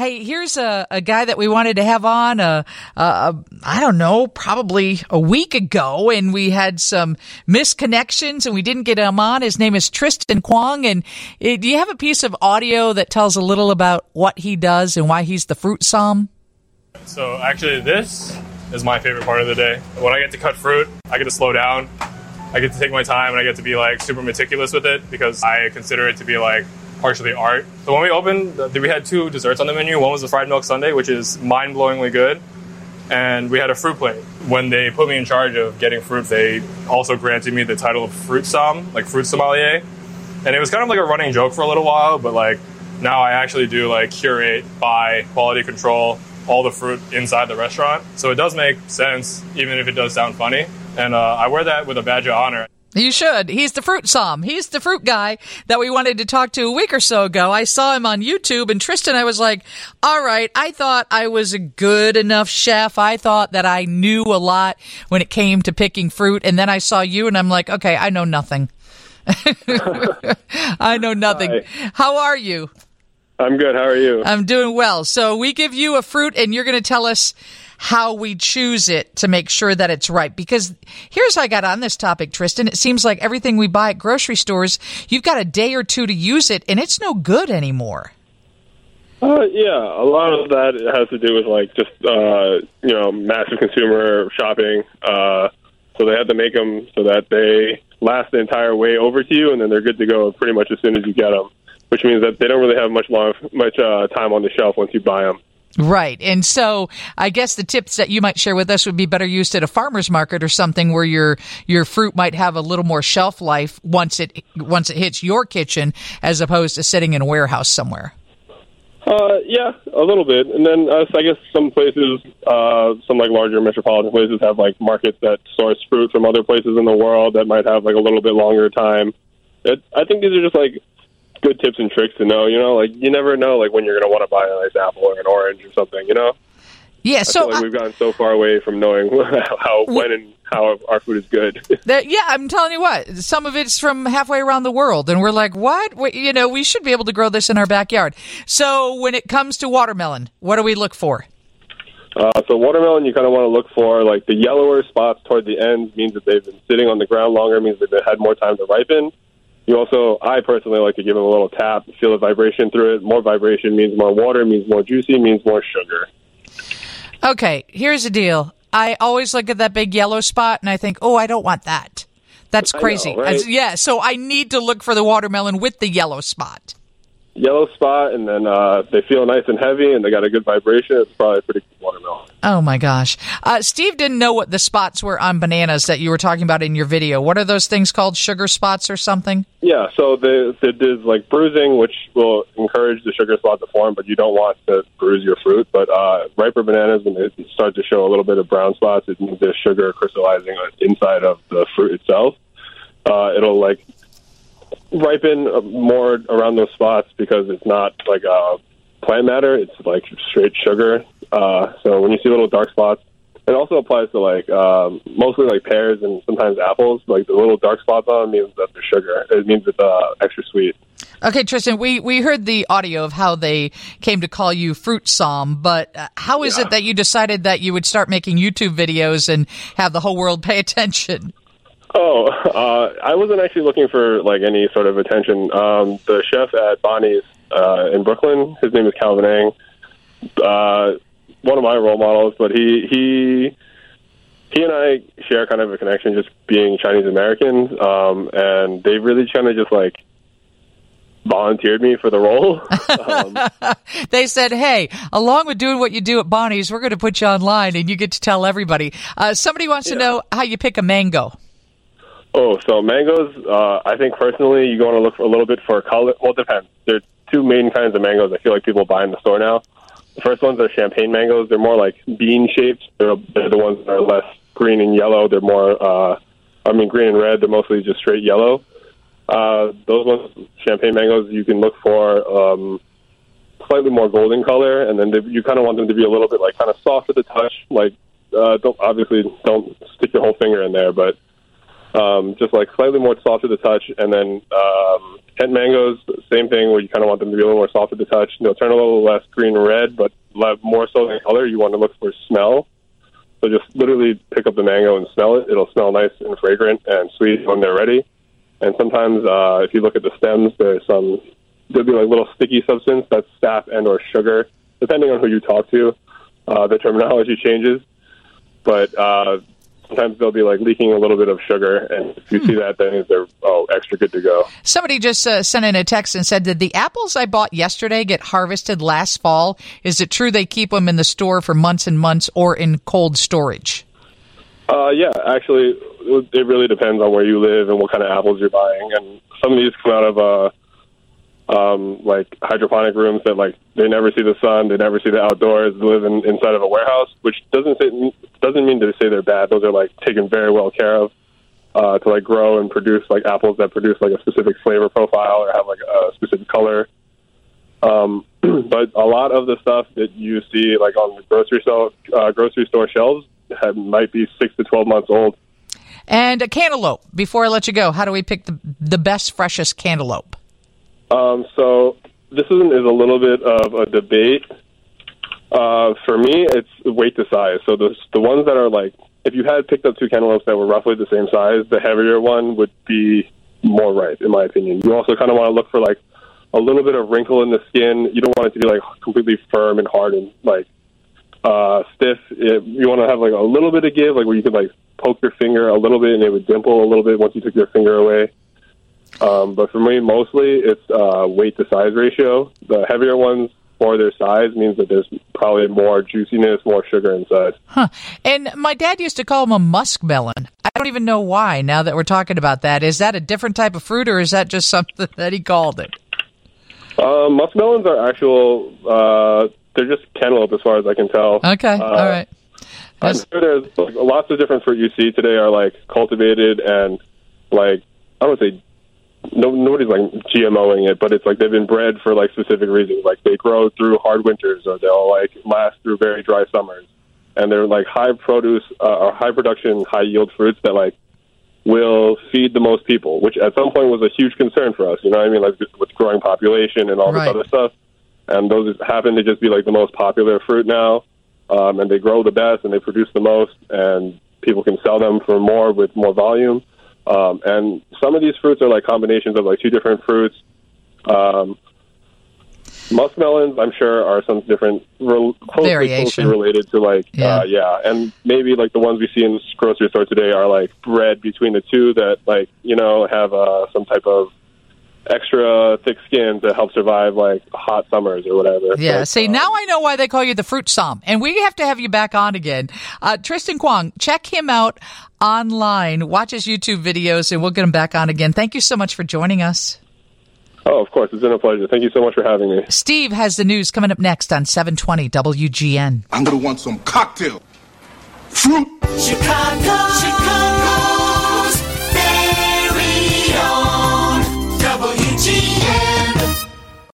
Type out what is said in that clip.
Hey, here's a, a guy that we wanted to have on, uh, uh, I don't know, probably a week ago, and we had some misconnections and we didn't get him on. His name is Tristan Kwong. And uh, do you have a piece of audio that tells a little about what he does and why he's the fruit som? So, actually, this is my favorite part of the day. When I get to cut fruit, I get to slow down. I get to take my time and I get to be like super meticulous with it because I consider it to be like partially art. So when we opened, we had two desserts on the menu. One was the fried milk sundae, which is mind blowingly good, and we had a fruit plate. When they put me in charge of getting fruit, they also granted me the title of fruit som, like fruit sommelier, and it was kind of like a running joke for a little while. But like now, I actually do like curate, buy, quality control all the fruit inside the restaurant. So it does make sense, even if it does sound funny. And uh, I wear that with a badge of honor. You should. He's the fruit som. He's the fruit guy that we wanted to talk to a week or so ago. I saw him on YouTube and Tristan, I was like, all right, I thought I was a good enough chef. I thought that I knew a lot when it came to picking fruit. And then I saw you and I'm like, okay, I know nothing. I know nothing. Hi. How are you? I'm good. How are you? I'm doing well. So we give you a fruit and you're going to tell us how we choose it to make sure that it's right. Because here's how I got on this topic, Tristan. It seems like everything we buy at grocery stores, you've got a day or two to use it and it's no good anymore. Uh, yeah, a lot of that has to do with like just uh, you know massive consumer shopping. Uh, so they had to make them so that they last the entire way over to you, and then they're good to go pretty much as soon as you get them. Which means that they don't really have much long much uh, time on the shelf once you buy them. Right. And so I guess the tips that you might share with us would be better used at a farmer's market or something where your your fruit might have a little more shelf life once it once it hits your kitchen as opposed to sitting in a warehouse somewhere. Uh, yeah, a little bit. And then uh, I guess some places, uh, some like larger metropolitan places have like markets that source fruit from other places in the world that might have like a little bit longer time. It, I think these are just like good tips and tricks to know. You know, like you never know like when you're going to want to buy a nice apple or an orange or something. You know. Yeah, so like we've gotten so far away from knowing how, when, and how our food is good. that, yeah, I'm telling you what, some of it's from halfway around the world, and we're like, what? We, you know, we should be able to grow this in our backyard. So, when it comes to watermelon, what do we look for? Uh, so, watermelon, you kind of want to look for like the yellower spots toward the end means that they've been sitting on the ground longer, means that they've had more time to ripen. You also, I personally like to give them a little tap, feel the vibration through it. More vibration means more water, means more juicy, means more sugar. Okay, here's the deal. I always look at that big yellow spot and I think, oh, I don't want that. That's crazy. Know, right? yeah, so I need to look for the watermelon with the yellow spot yellow spot, and then uh, they feel nice and heavy, and they got a good vibration. It's probably pretty watermelon. Oh my gosh, uh, Steve didn't know what the spots were on bananas that you were talking about in your video. What are those things called? Sugar spots or something? Yeah, so the, the, there's like bruising, which will encourage the sugar spot to form, but you don't want to bruise your fruit. But uh, riper bananas, when they start to show a little bit of brown spots, it means there's sugar crystallizing inside of the fruit itself. Uh, it'll like ripen more around those spots because it's not like a plant matter; it's like straight sugar. Uh, so when you see little dark spots, it also applies to like um, mostly like pears and sometimes apples. Like the little dark spots on means that they're sugar. It means it's uh, extra sweet. Okay, Tristan, we, we heard the audio of how they came to call you Fruit Som, but uh, how is yeah. it that you decided that you would start making YouTube videos and have the whole world pay attention? Oh, uh, I wasn't actually looking for like any sort of attention. Um, the chef at Bonnie's uh, in Brooklyn, his name is Calvin Eng. Uh, one of my role models, but he he he and I share kind of a connection, just being Chinese Americans, um, and they really kind of just like volunteered me for the role. um, they said, "Hey, along with doing what you do at Bonnie's, we're going to put you online, and you get to tell everybody." Uh, somebody wants yeah. to know how you pick a mango. Oh, so mangoes. Uh, I think personally, you want to look for a little bit for color. Well, it depends. There's two main kinds of mangoes. I feel like people buy in the store now. The first ones are champagne mangoes. They're more like bean shaped. They're, they're the ones that are less green and yellow. They're more, uh, I mean, green and red. They're mostly just straight yellow. Uh, those ones, champagne mangoes, you can look for um, slightly more golden color, and then they, you kind of want them to be a little bit like kind of soft at the touch. Like, uh, don't obviously don't stick your whole finger in there, but um, just like slightly more soft to the touch. And then um, Kent mangoes, same thing where you kind of want them to be a little more soft to the touch. They'll turn a little less green red, but more so than color. You want to look for smell. So just literally pick up the mango and smell it. It'll smell nice and fragrant and sweet when they're ready. And sometimes, uh, if you look at the stems, there's some there'll be like little sticky substance that's sap and or sugar, depending on who you talk to. Uh, the terminology changes, but uh, sometimes they'll be like leaking a little bit of sugar, and if you hmm. see that, then they're oh extra good to go. Somebody just uh, sent in a text and said, "Did the apples I bought yesterday get harvested last fall? Is it true they keep them in the store for months and months, or in cold storage?" Uh, yeah, actually, it really depends on where you live and what kind of apples you're buying, and some of these come out of uh, um, like hydroponic rooms that like they never see the sun, they never see the outdoors, they live in, inside of a warehouse, which doesn't say, doesn't mean to say they're bad. Those are like taken very well care of uh, to like grow and produce like apples that produce like a specific flavor profile or have like a specific color. Um, but a lot of the stuff that you see like on the grocery store uh, grocery store shelves have, might be six to twelve months old. And a cantaloupe. Before I let you go, how do we pick the the best, freshest cantaloupe? Um, so this is, is a little bit of a debate. Uh, for me, it's weight to size. So the the ones that are like, if you had picked up two cantaloupes that were roughly the same size, the heavier one would be more ripe, in my opinion. You also kind of want to look for like a little bit of wrinkle in the skin. You don't want it to be like completely firm and hard and like uh, stiff. It, you want to have like a little bit of give, like where you could like poke your finger a little bit and it would dimple a little bit once you took your finger away. Um, but for me, mostly it's uh, weight to size ratio. The heavier ones for their size means that there's probably more juiciness, more sugar inside. Huh. And my dad used to call them a muskmelon. I don't even know why. Now that we're talking about that, is that a different type of fruit, or is that just something that he called it? Uh, muskmelons are actual. Uh, they're just cantaloupe, as far as I can tell. Okay, uh, all right. I'm sure there's like, lots of different fruit you see today are like cultivated and like I don't say no nobody's like GMOing it, but it's like they've been bred for like specific reasons. Like they grow through hard winters, or they'll like last through very dry summers, and they're like high produce uh, or high production, high yield fruits that like will feed the most people. Which at some point was a huge concern for us. You know what I mean? Like with growing population and all right. this other stuff, and those happen to just be like the most popular fruit now, um, and they grow the best and they produce the most, and people can sell them for more with more volume. Um, and some of these fruits are like combinations of like two different fruits. Um, muskmelons, I'm sure, are some different re- closely, variation closely related to like yeah. Uh, yeah, and maybe like the ones we see in the grocery store today are like bred between the two that like you know have uh, some type of extra thick skin to help survive like hot summers or whatever. Yeah. But, see, um, now I know why they call you the fruit som, and we have to have you back on again. Uh, Tristan Kwong, check him out online. Watch his YouTube videos, and we'll get him back on again. Thank you so much for joining us. Oh, of course. It's been a pleasure. Thank you so much for having me. Steve has the news coming up next on 720 WGN. I'm going to want some cocktail. Fruit. Chicago.